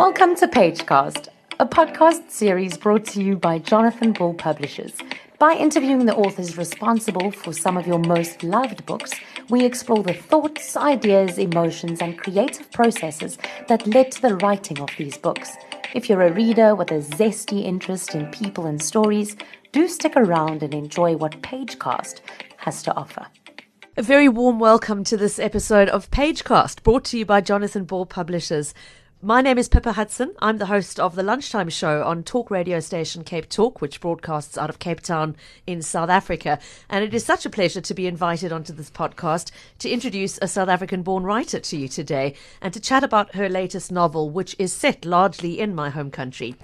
Welcome to Pagecast, a podcast series brought to you by Jonathan Ball Publishers. By interviewing the authors responsible for some of your most loved books, we explore the thoughts, ideas, emotions, and creative processes that led to the writing of these books. If you're a reader with a zesty interest in people and stories, do stick around and enjoy what Pagecast has to offer. A very warm welcome to this episode of Pagecast, brought to you by Jonathan Ball Publishers. My name is Pippa Hudson. I'm the host of the lunchtime show on talk radio station Cape Talk, which broadcasts out of Cape Town in South Africa. And it is such a pleasure to be invited onto this podcast to introduce a South African born writer to you today and to chat about her latest novel, which is set largely in my home country.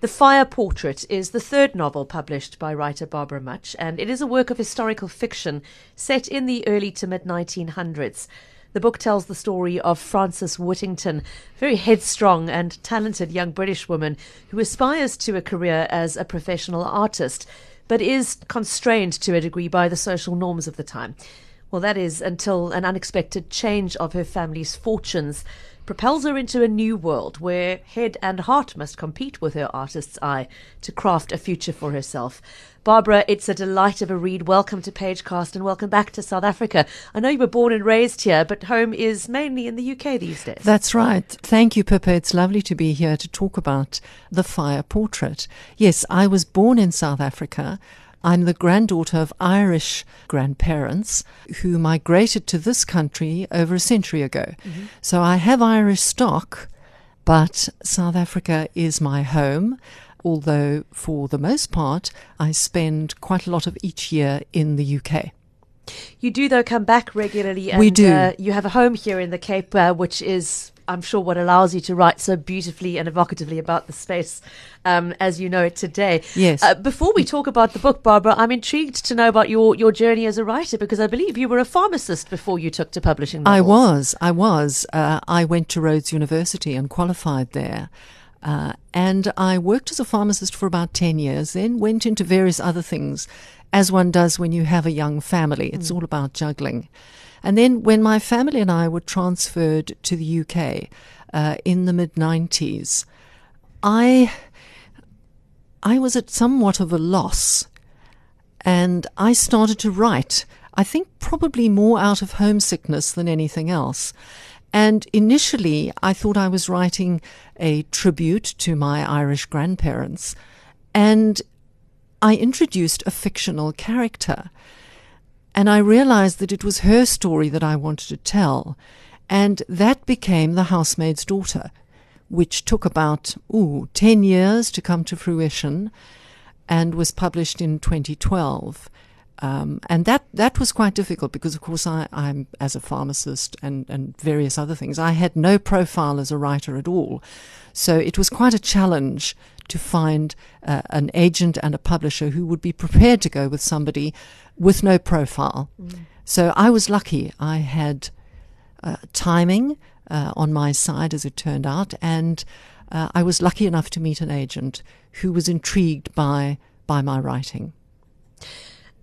The Fire Portrait is the third novel published by writer Barbara Mutch, and it is a work of historical fiction set in the early to mid 1900s. The book tells the story of Frances Whittington, a very headstrong and talented young British woman who aspires to a career as a professional artist, but is constrained to a degree by the social norms of the time. Well, that is until an unexpected change of her family's fortunes propels her into a new world where head and heart must compete with her artist's eye to craft a future for herself. Barbara, it's a delight of a read. Welcome to Pagecast and welcome back to South Africa. I know you were born and raised here, but home is mainly in the UK these days. That's right. Thank you, Pippa. It's lovely to be here to talk about the fire portrait. Yes, I was born in South Africa. I'm the granddaughter of Irish grandparents who migrated to this country over a century ago. Mm-hmm. So I have Irish stock, but South Africa is my home. Although, for the most part, I spend quite a lot of each year in the UK. You do, though, come back regularly. And, we do. Uh, you have a home here in the Cape, uh, which is I'm sure what allows you to write so beautifully and evocatively about the space um, as you know it today. Yes. Uh, before we talk about the book, Barbara, I'm intrigued to know about your, your journey as a writer because I believe you were a pharmacist before you took to publishing novels. I was. I was. Uh, I went to Rhodes University and qualified there. Uh, and I worked as a pharmacist for about 10 years, then went into various other things, as one does when you have a young family. It's mm. all about juggling. And then when my family and I were transferred to the UK uh, in the mid 90s, I, I was at somewhat of a loss. And I started to write, I think probably more out of homesickness than anything else. And initially, I thought I was writing a tribute to my Irish grandparents. And I introduced a fictional character. And I realized that it was her story that I wanted to tell. And that became The Housemaid's Daughter, which took about, ooh, 10 years to come to fruition and was published in 2012. Um, and that, that was quite difficult because, of course, I, I'm, as a pharmacist and, and various other things, I had no profile as a writer at all. So it was quite a challenge to find uh, an agent and a publisher who would be prepared to go with somebody with no profile. Mm. So I was lucky. I had uh, timing uh, on my side, as it turned out, and uh, I was lucky enough to meet an agent who was intrigued by by my writing.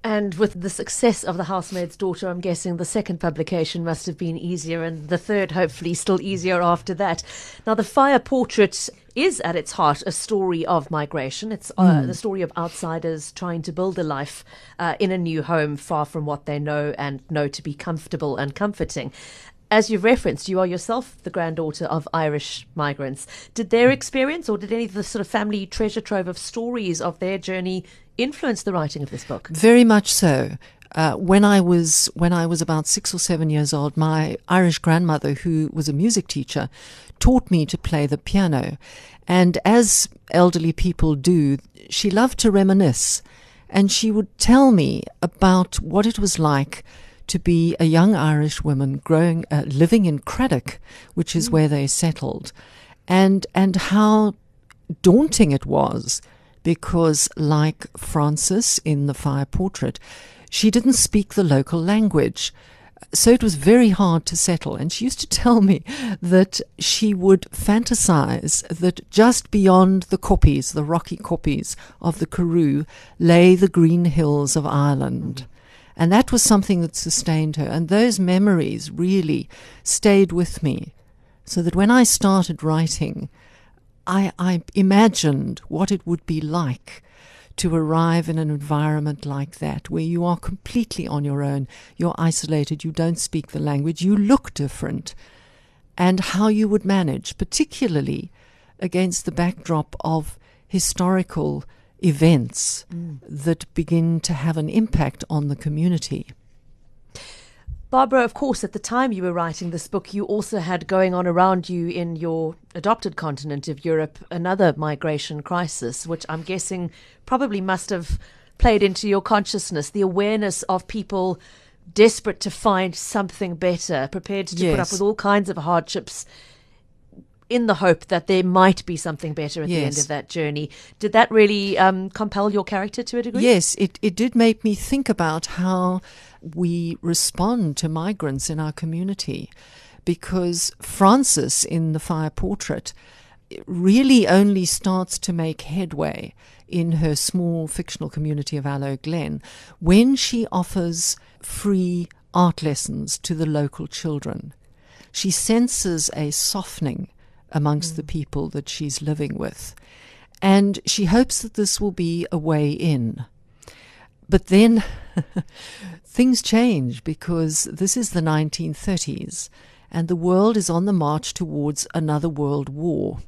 And with the success of The Housemaid's Daughter, I'm guessing the second publication must have been easier, and the third, hopefully, still easier after that. Now, The Fire Portrait is at its heart a story of migration. It's uh, mm. the story of outsiders trying to build a life uh, in a new home far from what they know and know to be comfortable and comforting. As you've referenced, you are yourself the granddaughter of Irish migrants. Did their experience or did any of the sort of family treasure trove of stories of their journey influenced the writing of this book? Very much so. Uh, when I was when I was about six or seven years old, my Irish grandmother, who was a music teacher, taught me to play the piano, and as elderly people do, she loved to reminisce, and she would tell me about what it was like to be a young Irish woman growing uh, living in Cradock, which is mm. where they settled, and and how daunting it was because, like Frances in the fire portrait, she didn't speak the local language. So it was very hard to settle. And she used to tell me that she would fantasize that just beyond the koppies, the rocky koppies of the Karoo, lay the green hills of Ireland. And that was something that sustained her. And those memories really stayed with me. So that when I started writing, I, I imagined what it would be like to arrive in an environment like that, where you are completely on your own, you're isolated, you don't speak the language, you look different, and how you would manage, particularly against the backdrop of historical events mm. that begin to have an impact on the community. Barbara, of course, at the time you were writing this book, you also had going on around you in your adopted continent of Europe another migration crisis, which I'm guessing probably must have played into your consciousness the awareness of people desperate to find something better, prepared to yes. put up with all kinds of hardships in the hope that there might be something better at yes. the end of that journey. Did that really um, compel your character to a degree? Yes, it, it did make me think about how we respond to migrants in our community. Because Frances, in the fire portrait, really only starts to make headway in her small fictional community of Aloe Glen when she offers free art lessons to the local children. She senses a softening amongst mm. the people that she's living with. And she hopes that this will be a way in. But then things change because this is the 1930s and the world is on the march towards another world war.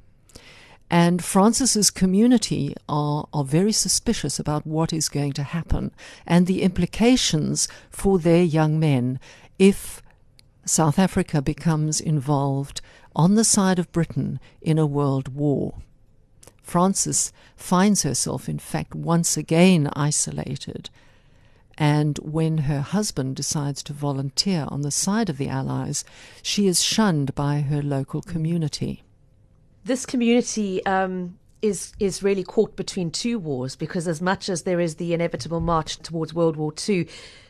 And Frances's community are, are very suspicious about what is going to happen and the implications for their young men if South Africa becomes involved on the side of Britain in a world war. Frances finds herself, in fact, once again isolated. And when her husband decides to volunteer on the side of the Allies, she is shunned by her local community. This community um, is is really caught between two wars because, as much as there is the inevitable march towards World War II,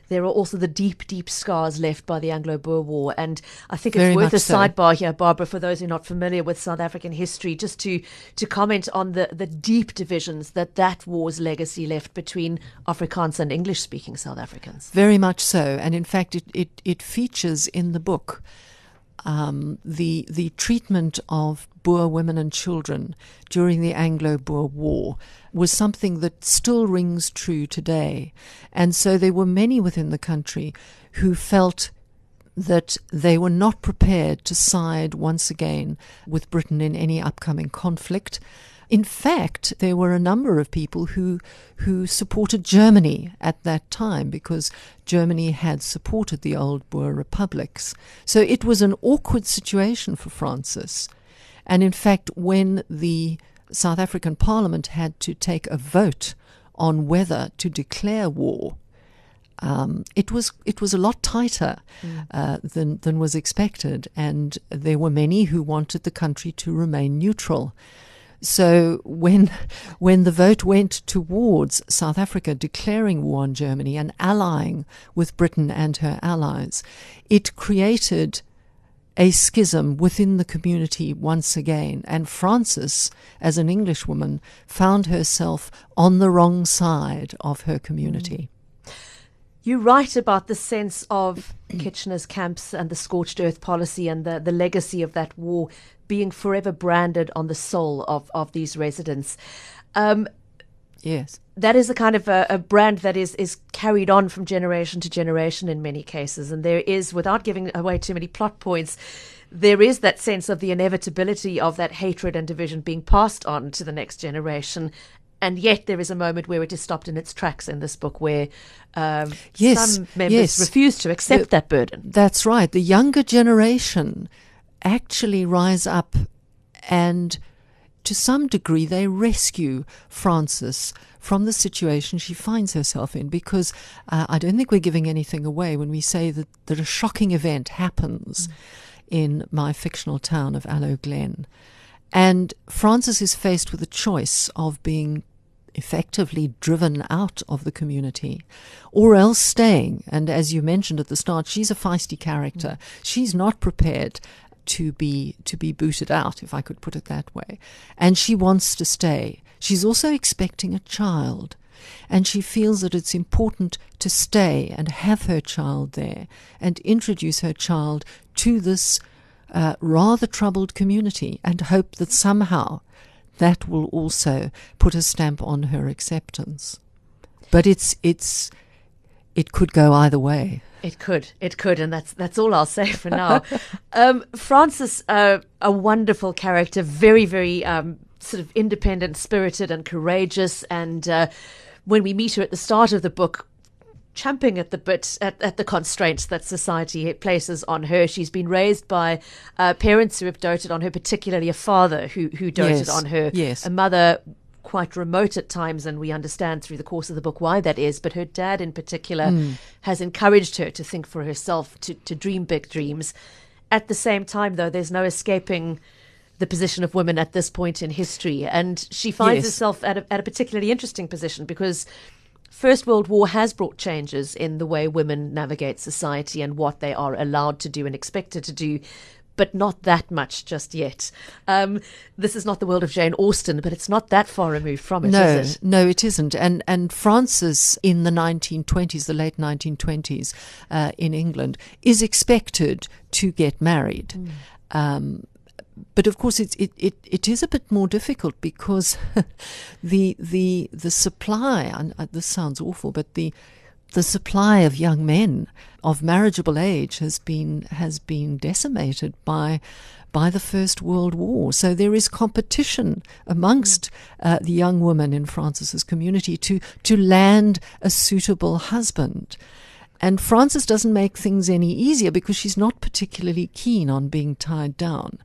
there are also the deep, deep scars left by the Anglo Boer War. And I think it's worth a so. sidebar here, Barbara, for those who are not familiar with South African history, just to, to comment on the, the deep divisions that that war's legacy left between Afrikaans and English speaking South Africans. Very much so. And in fact, it, it, it features in the book. Um, the the treatment of Boer women and children during the Anglo-Boer War was something that still rings true today. And so there were many within the country who felt that they were not prepared to side once again with Britain in any upcoming conflict. In fact, there were a number of people who who supported Germany at that time because Germany had supported the old Boer republics. So it was an awkward situation for Frances. And in fact, when the South African Parliament had to take a vote on whether to declare war. Um, it was it was a lot tighter mm. uh, than than was expected, and there were many who wanted the country to remain neutral. So when when the vote went towards South Africa declaring war on Germany and allying with Britain and her allies, it created a schism within the community once again, and Frances, as an Englishwoman, found herself on the wrong side of her community. Mm. You write about the sense of Kitchener's camps and the scorched earth policy and the, the legacy of that war being forever branded on the soul of, of these residents. Um, yes that is a kind of a, a, brand that is is carried on from generation to generation in many cases, and there is, without giving away too many plot points, there is that sense of the inevitability of that hatred and division being passed on to the next generation. And yet, there is a moment where it is stopped in its tracks in this book, where um, yes, some members yes. refuse to accept the, that burden. That's right. The younger generation actually rise up and to some degree, they rescue Frances from the situation she finds herself in because uh, I don't think we're giving anything away when we say that, that a shocking event happens mm. in my fictional town of Aloe Glen. And Frances is faced with a choice of being effectively driven out of the community or else staying. And as you mentioned at the start, she's a feisty character. Mm. She's not prepared to be to be booted out, if I could put it that way. And she wants to stay. She's also expecting a child. And she feels that it's important to stay and have her child there and introduce her child to this uh, rather troubled community and hope that somehow that will also put a stamp on her acceptance. But it's it's it could go either way. It could, it could, and that's that's all I'll say for now. um, Frances, uh, a wonderful character, very, very um, sort of independent, spirited, and courageous. And uh, when we meet her at the start of the book, champing at the bit at, at the constraints that society places on her. She's been raised by uh, parents who have doted on her, particularly a father who who doted Yes, on her. yes. A mother quite remote at times, and we understand through the course of the book why that is. But her dad, in particular, Hmm. has encouraged her to think for herself, to to dream big dreams. At the same time, though, there's no escaping the position of women at this point in history. And she finds Yes. herself at a, at a particularly interesting position because First World War has brought changes in the way women navigate society and what they are allowed to do and expected to do. But not that much just yet. Um, this is not the world of Jane Austen, but it's not that far removed from it, no, is it? no, it isn't. And and Frances in the 1920s, the late 1920s, uh, in England, is expected to get married. Um, but of course, it's, it, it, it is a bit more difficult because the the the supply. And uh, this sounds awful, but the the supply of young men of marriageable age has been has been decimated by by the First World War. So there is competition amongst uh, the young women in Frances's community to to land a suitable husband. And Frances doesn't make things any easier because she's not particularly keen on being tied down.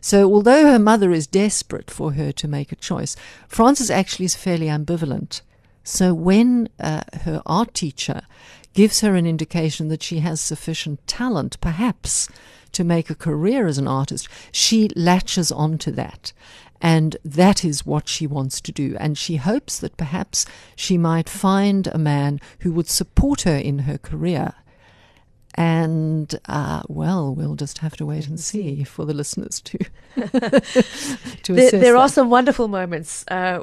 So, although her mother is desperate for her to make a choice, Frances actually is fairly ambivalent. So, when uh, her art teacher gives her an indication that she has sufficient talent, perhaps, to make a career as an artist, she latches onto that. And that is what she wants to do. And she hopes that perhaps she might find a man who would support her in her career. And, uh, well, we'll just have to wait and see for the listeners to, to There, assess there are some wonderful moments uh,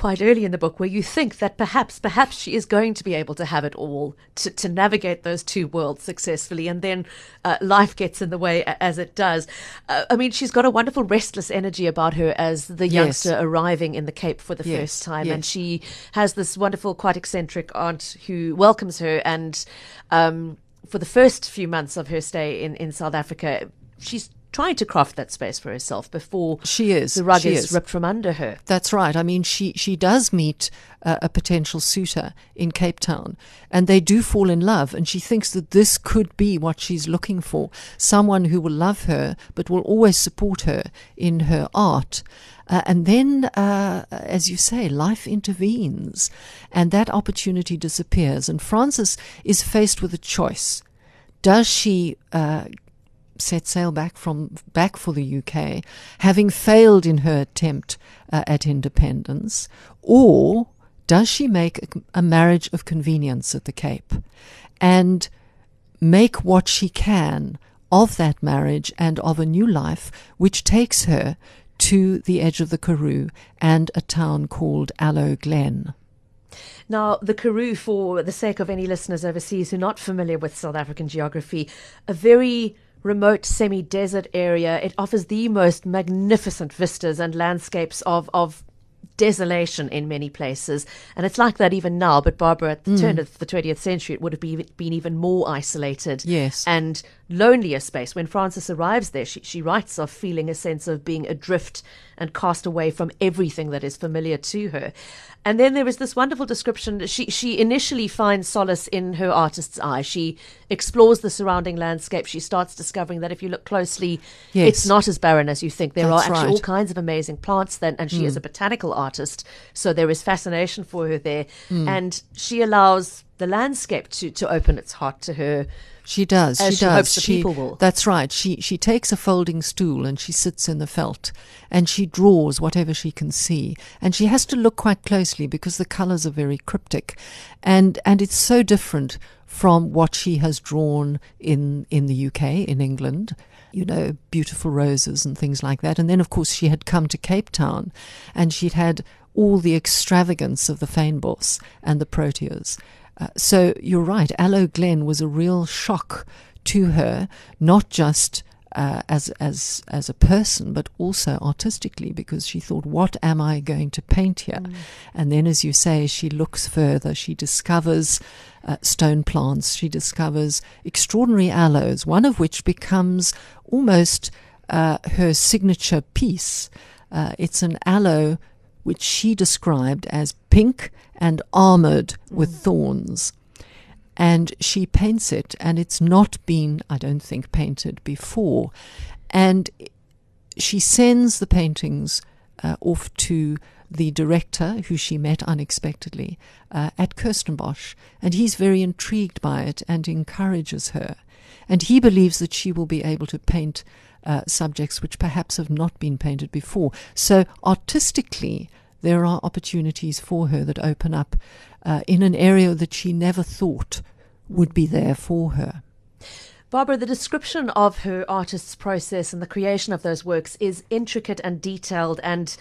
quite early in the book where you think that perhaps, perhaps she is going to be able to have it all to, to navigate those two worlds successfully, and then uh, life gets in the way as it does. Uh, I mean, she's got a wonderful restless energy about her as the Yes. youngster arriving in the Cape for the Yes, first time, and she has this wonderful, quite eccentric aunt who welcomes her and. Um, for the first few months of her stay in, in South Africa, she's trying to craft that space for herself before She is, the rug is, is. ripped from under her. That's right. I mean, she she does meet uh, a potential suitor in Cape Town, and they do fall in love. And she thinks that this could be what she's looking for: someone who will love her, but will always support her in her art. Uh, and then, uh, as you say, life intervenes, and that opportunity disappears. And Frances is faced with a choice: does she uh, set sail back from back for the UK, having failed in her attempt uh, at independence, or does she make a, a marriage of convenience at the Cape, and make what she can of that marriage and of a new life, which takes her to the edge of the Karoo and a town called Aloe Glen. Now, the Karoo, for the sake of any listeners overseas who are not familiar with South African geography, a very remote semi desert area. It offers the most magnificent vistas and landscapes of, of desolation in many places. And it's like that even now, but Barbara, at the turn mm. of the 20th century, it would have been, been even more isolated Yes. and lonelier space. When Frances arrives there, she, she writes of feeling a sense of being adrift and cast away from everything that is familiar to her. And then there is this wonderful description. She she initially finds solace in her artist's eye. She explores the surrounding landscape. She starts discovering that if you look closely, Yes. it's not as barren as you think. There That's are actually all right. kinds of amazing plants then, and she is mm. a botanical artist, so there is fascination for her there. Hmm. And she allows the landscape to, to open its heart to her. She does. She she does. hopes the people will. That's right. She she takes a folding stool and she sits in the veld and she draws whatever she can see. And she has to look quite closely because the colours are very cryptic, and and it's so different from what she has drawn in in the UK in England. You know, beautiful roses and things like that. And then, of course, she had come to Cape Town, and she'd had all the extravagance of the fynbos and the proteas. Uh, so you're right, Aloe Glen was a real shock to her, not just uh, as as as a person, but also artistically, because she thought, "What am I going to paint here?" Mm. And then, as you say, she looks further. She discovers uh, stone plants. She discovers extraordinary aloes, one of which becomes almost uh, her signature piece. Uh, it's an aloe which she described as pink and armored mm. with thorns and she paints it, and it's not been, I don't think, painted before. And she sends the paintings uh, off to the director, who she met unexpectedly uh, at Kirstenbosch, and he's very intrigued by it and encourages her. And he believes that she will be able to paint uh, subjects which perhaps have not been painted before. So, artistically, there are opportunities for her that open up uh, in an area that she never thought would be there for her. Barbara, the description of her artist's process and the creation of those works is intricate and detailed and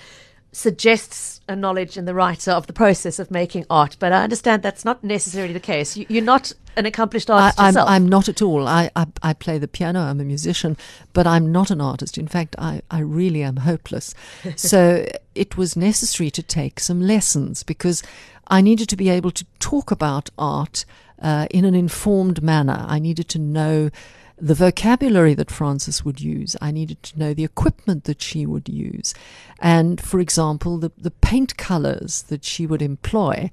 suggests a knowledge in the writer of the process of making art, but I understand that's not necessarily the case. You, are not an accomplished artist I, I'm, yourself. I'm not at all. I, I, I, play the piano, I'm a musician, but I'm not an artist. In fact, I, I really am hopeless. so it was necessary to take some lessons because I needed to be able to talk about art uh, in an informed manner. I needed to know the vocabulary that Frances would use. I needed to know the equipment that she would use. And, for example, the, the paint colors that she would employ.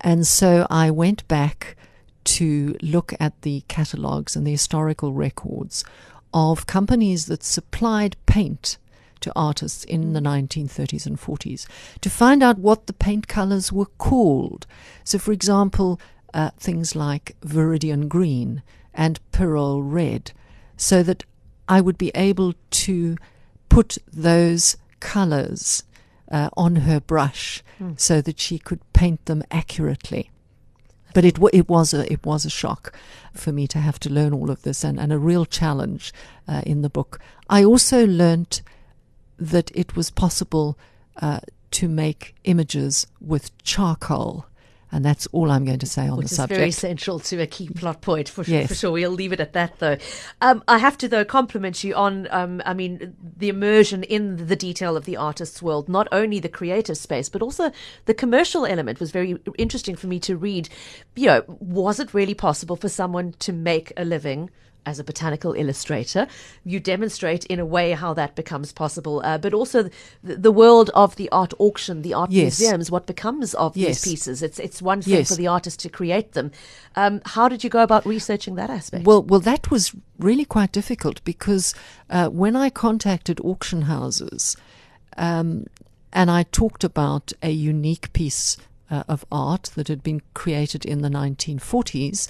And so I went back to look at the catalogues and the historical records of companies that supplied paint to artists in the 1930s and 40s to find out what the paint colors were called. So, for example, uh, things like viridian green and pyrrole red, so that I would be able to put those colors uh, on her brush mm. so that she could paint them accurately. But it, w- it was a it was a shock for me to have to learn all of this and, and a real challenge uh, in the book. I also learnt that it was possible uh, to make images with charcoal. And that's all I'm going to say on Which the subject. Which is very central to a key plot point, for, yes. for sure. We'll leave it at that, though. Um, I have to, though, compliment you on, um, I mean, the immersion in the detail of the artist's world. Not only the creative space, but also the commercial element was very interesting for me to read. You know, was it really possible for someone to make a living as a botanical illustrator. You demonstrate in a way how that becomes possible, uh, but also the, the, world of the art auction, the art yes. museums, what becomes of yes. these pieces. It's it's one thing yes. for the artist to create them. Um, how did you go about researching that aspect? Well, well, that was really quite difficult because uh, when I contacted auction houses. Um, and I talked about a unique piece uh, of art that had been created in the 1940s.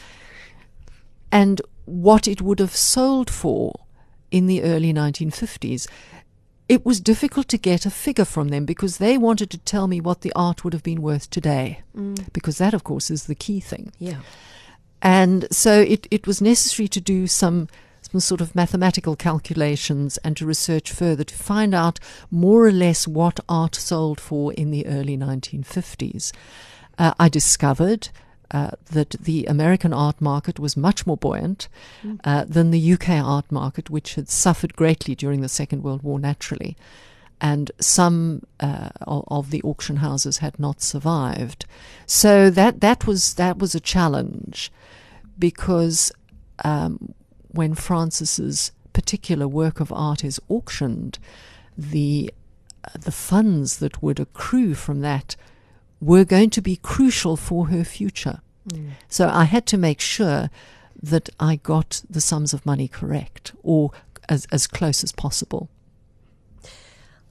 And what it would have sold for in the early 1950s. It was difficult to get a figure from them because they wanted to tell me what the art would have been worth today, mm. because that, of course, is the key thing. Yeah. And so it, it was necessary to do some some sort of mathematical calculations and to research further to find out more or less what art sold for in the early 1950s. Uh, I discovered uh, that the American art market was much more buoyant mm. uh, than the UK art market, which had suffered greatly during the Second World War naturally. And some uh, of the auction houses had not survived, so that that was that was a challenge, because um, when Frances's particular work of art is auctioned, the uh, the funds that would accrue from that were going to be crucial for her future. Mm. So I had to make sure that I got the sums of money correct or as, as close as possible.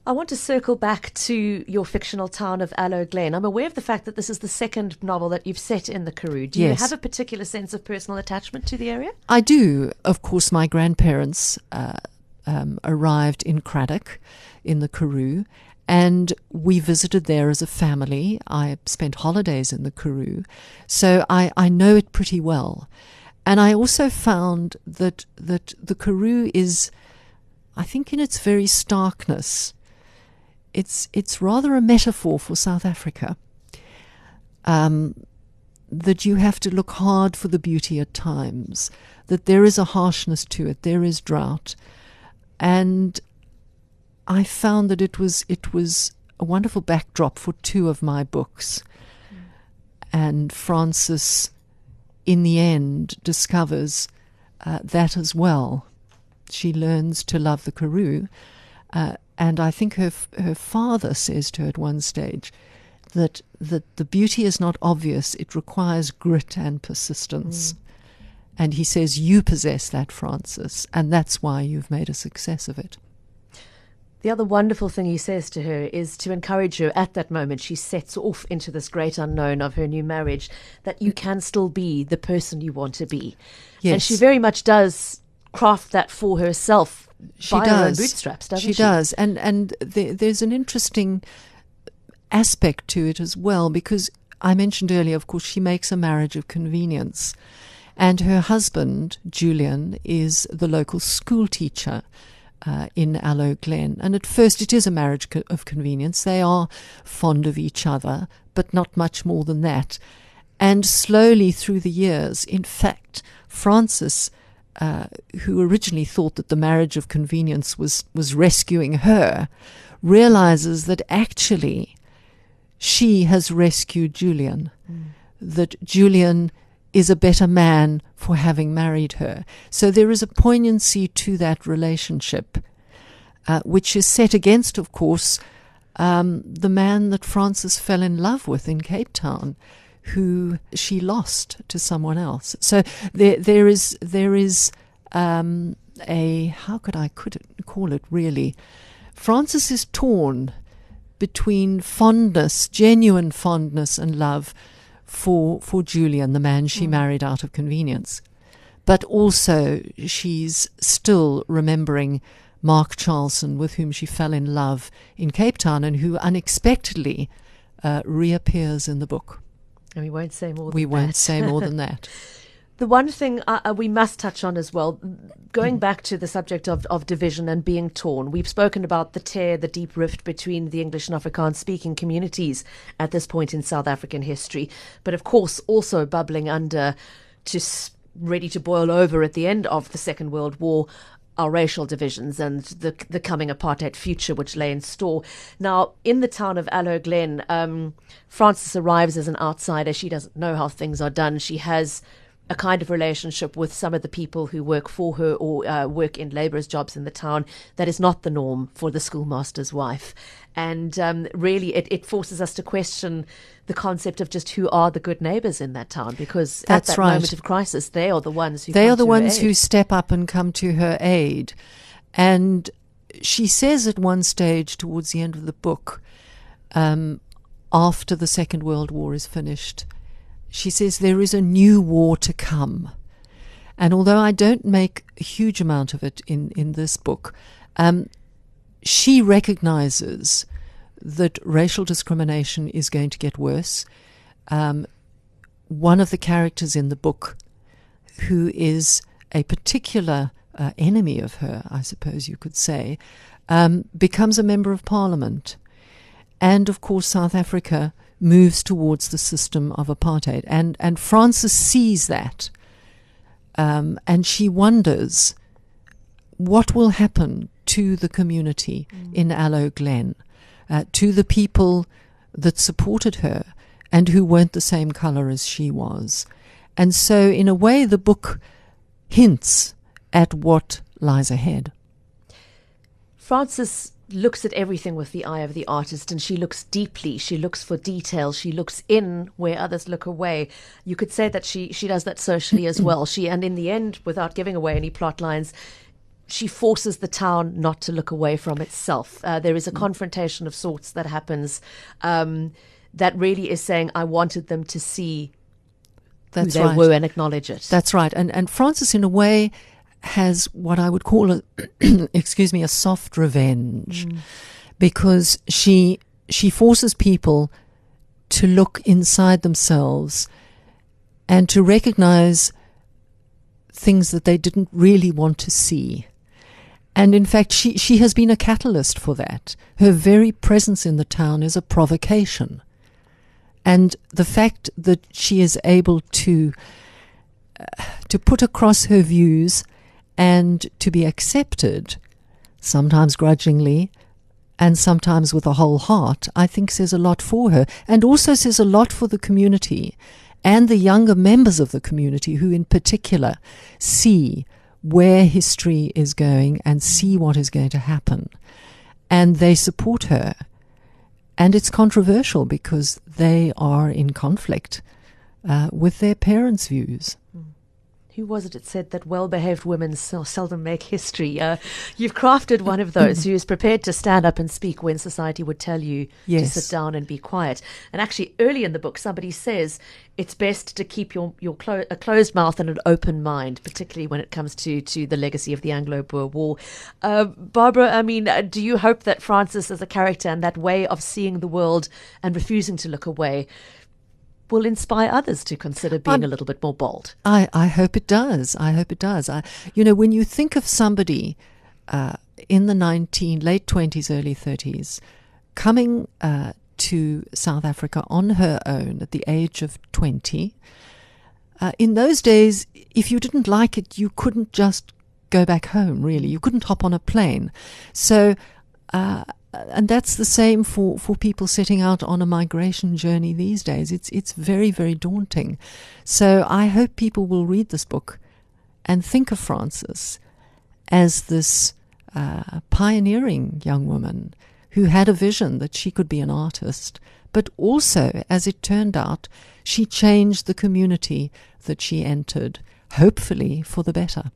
I want to circle back to your fictional town of Aloe Glen. I'm aware of the fact that this is the second novel that you've set in the Karoo. Do yes. you have a particular sense of personal attachment to the area? I do. Of course, my grandparents uh, um, arrived in Cradock in the Karoo, and we visited there as a family. I spent holidays in the Karoo, so I, I know it pretty well. And I also found that that the Karoo is, I think, in its very starkness, it's it's rather a metaphor for South Africa. Um, that you have to look hard for the beauty at times, that there is a harshness to it, there is drought, and I found that it was it was a wonderful backdrop for two of my books. And Frances, in the end, discovers uh, that as well. She learns to love the karoo. Uh, and I think her, her father says to her at one stage that, that the beauty is not obvious, it requires grit and persistence. Mm. And he says, You possess that, Frances, and that's why you've made a success of it. The other wonderful thing he says to her is to encourage her at that moment. She sets off into this great unknown of her new marriage that you can still be the person you want to be. Yes. And she very much does craft that for herself she by does. her own bootstraps, doesn't she? She does. And, and the, there's an interesting aspect to it as well because I mentioned earlier, of course, she makes a marriage of convenience. And her husband, Julian, is the local school teacher uh, in Aloe Glen. And at first, it is a marriage co- of convenience. They are fond of each other, but not much more than that. And slowly through the years, in fact, Frances, uh, who originally thought that the marriage of convenience was, was rescuing her, realizes that actually she has rescued Julian, mm. that Julian is a better man for having married her. So there is a poignancy to that relationship, uh, which is set against, of course, um, the man that Frances fell in love with in Cape Town, who she lost to someone else. So there, there is, there is um, a how could I could call it really? Frances is torn between fondness, genuine fondness and love for for Julian, the man she mm. married out of convenience. But also she's still remembering Mark Charleson, with whom she fell in love in Cape Town and who unexpectedly uh, reappears in the book. And we won't say more we won't that. say more than that. The one thing uh, uh, we must touch on as well, going mm. back to the subject of, of division and being torn, we've spoken about the tear, the deep rift between the English and Afrikaans speaking communities at this point in South African history. But of course, also bubbling under, just ready to boil over at the end of the Second World War, our racial divisions and the the coming apartheid future which lay in store. Now, in the town of Aloe Glen, um, Frances arrives as an outsider. She doesn't know how things are done. She has a kind of relationship with some of the people who work for her or uh, work in labourers' jobs in the town that is not the norm for the schoolmaster's wife. And um, really, it, it, forces us to question the concept of just who are the good neighbours in that town, because That's at that right. moment of crisis, they are the ones who they are the ones who step up and come to her aid. And she says at one stage, towards the end of the book, um, after the Second World War is finished she says there is a new war to come. And although I don't make a huge amount of it in, in this book, um, she recognizes that racial discrimination is going to get worse. Um, one of the characters in the book, who is a particular uh, enemy of her, I suppose you could say, um, becomes a member of parliament. And of course, South Africa moves towards the system of apartheid. And, and Frances sees that. Um, and she wonders what will happen to the community mm. in Aloe Glen, uh, to the people that supported her and who weren't the same color as she was. And so, in a way, the book hints at what lies ahead. Frances looks at everything with the eye of the artist and she looks deeply. She looks for detail. She looks in where others look away. You could say that she she does that socially as well. She and in the end without giving away any plot lines she forces the town not to look away from itself. Uh, there is a confrontation of sorts that happens um, that really is saying i wanted them to see that's who they right. were and acknowledge it. That's right. And and frances in a way has what I would call a excuse me a soft revenge mm. because she she forces people to look inside themselves and to recognize things that they didn't really want to see. And in fact, she, she has been a catalyst for that. Her very presence in the town is a provocation. And the fact that she is able to, uh, to put across her views and to be accepted sometimes grudgingly, and sometimes with a whole heart, I think says a lot for her and also says a lot for the community and the younger members of the community who, in particular, see where history is going and see what is going to happen. And they support her. And it's controversial because they are in conflict uh, with their parents' views. Who was it that said that well-behaved women so seldom make history? Uh, you've crafted one of those who is prepared to stand up and speak when society would tell you yes. to sit down and be quiet. And actually, early in the book, somebody says it's best to keep your your clo- a closed mouth and an open mind, particularly when it comes to to the legacy of the Anglo-Boer War. Uh, Barbara, I mean, uh, do you hope that Frances, as a character and that way of seeing the world and refusing to look away, will inspire others to consider being a little bit more bold. I, I hope it does. I hope it does. I, you know, when you think of somebody uh, in the 19, late 20s, early 30s, coming uh, to South Africa on her own at the age of 20, uh, in those days, if you didn't like it, you couldn't just go back home, really. You couldn't hop on a plane. So, uh, and that's the same for, for people setting out on a migration journey these days. It's it's very very daunting. So I hope people will read this book and think of Frances as this uh, pioneering young woman who had a vision that she could be an artist, but also, as it turned out, she changed the community that she entered, hopefully for the better.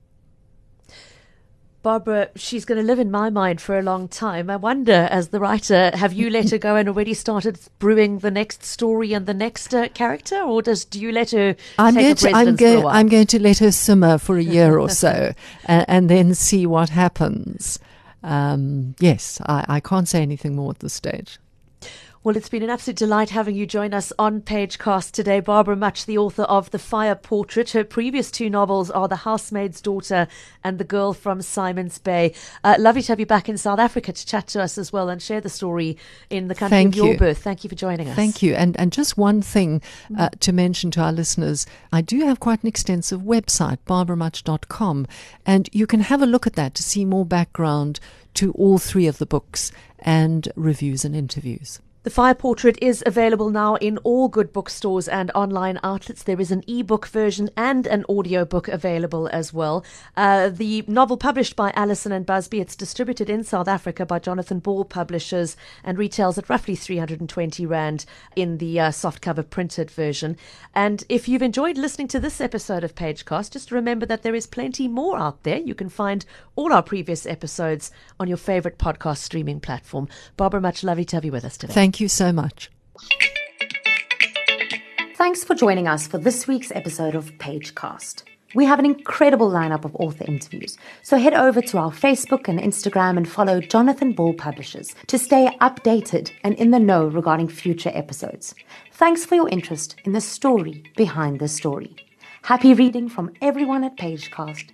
Barbara, she's going to live in my mind for a long time. I wonder, as the writer, have you let her go and already started brewing the next story and the next uh, character, or does do you let her? I'm going to. I'm going. I'm going to let her simmer for a year or so, and, and, then see what happens. Um, yes, I, I can't say anything more at this stage. Well, it's been an absolute delight having you join us on Pagecast today. Barbara Mutch, the author of The Fire Portrait. Her previous two novels are The Housemaid's Daughter and The Girl from Simon's Bay. Uh, lovely to have you back in South Africa to chat to us as well and share the story in the country Thank of your you. birth. Thank you for joining us. Thank you. And, and just one thing uh, to mention to our listeners I do have quite an extensive website, barbaramutch.com, and you can have a look at that to see more background to all three of the books and reviews and interviews. The Fire Portrait is available now in all good bookstores and online outlets. There is an ebook version and an audiobook available as well. Uh, the novel published by Allison and Busby, it's distributed in South Africa by Jonathan Ball Publishers and retails at roughly 320 Rand in the uh, softcover printed version. And if you've enjoyed listening to this episode of Pagecast, just remember that there is plenty more out there. You can find all our previous episodes on your favorite podcast streaming platform. Barbara, Mutch lovely to have you with us today. Thank Thank you so much. Thanks for joining us for this week's episode of Pagecast. We have an incredible lineup of author interviews, so head over to our Facebook and Instagram and follow Jonathan Ball Publishers to stay updated and in the know regarding future episodes. Thanks for your interest in the story behind the story. Happy reading from everyone at Pagecast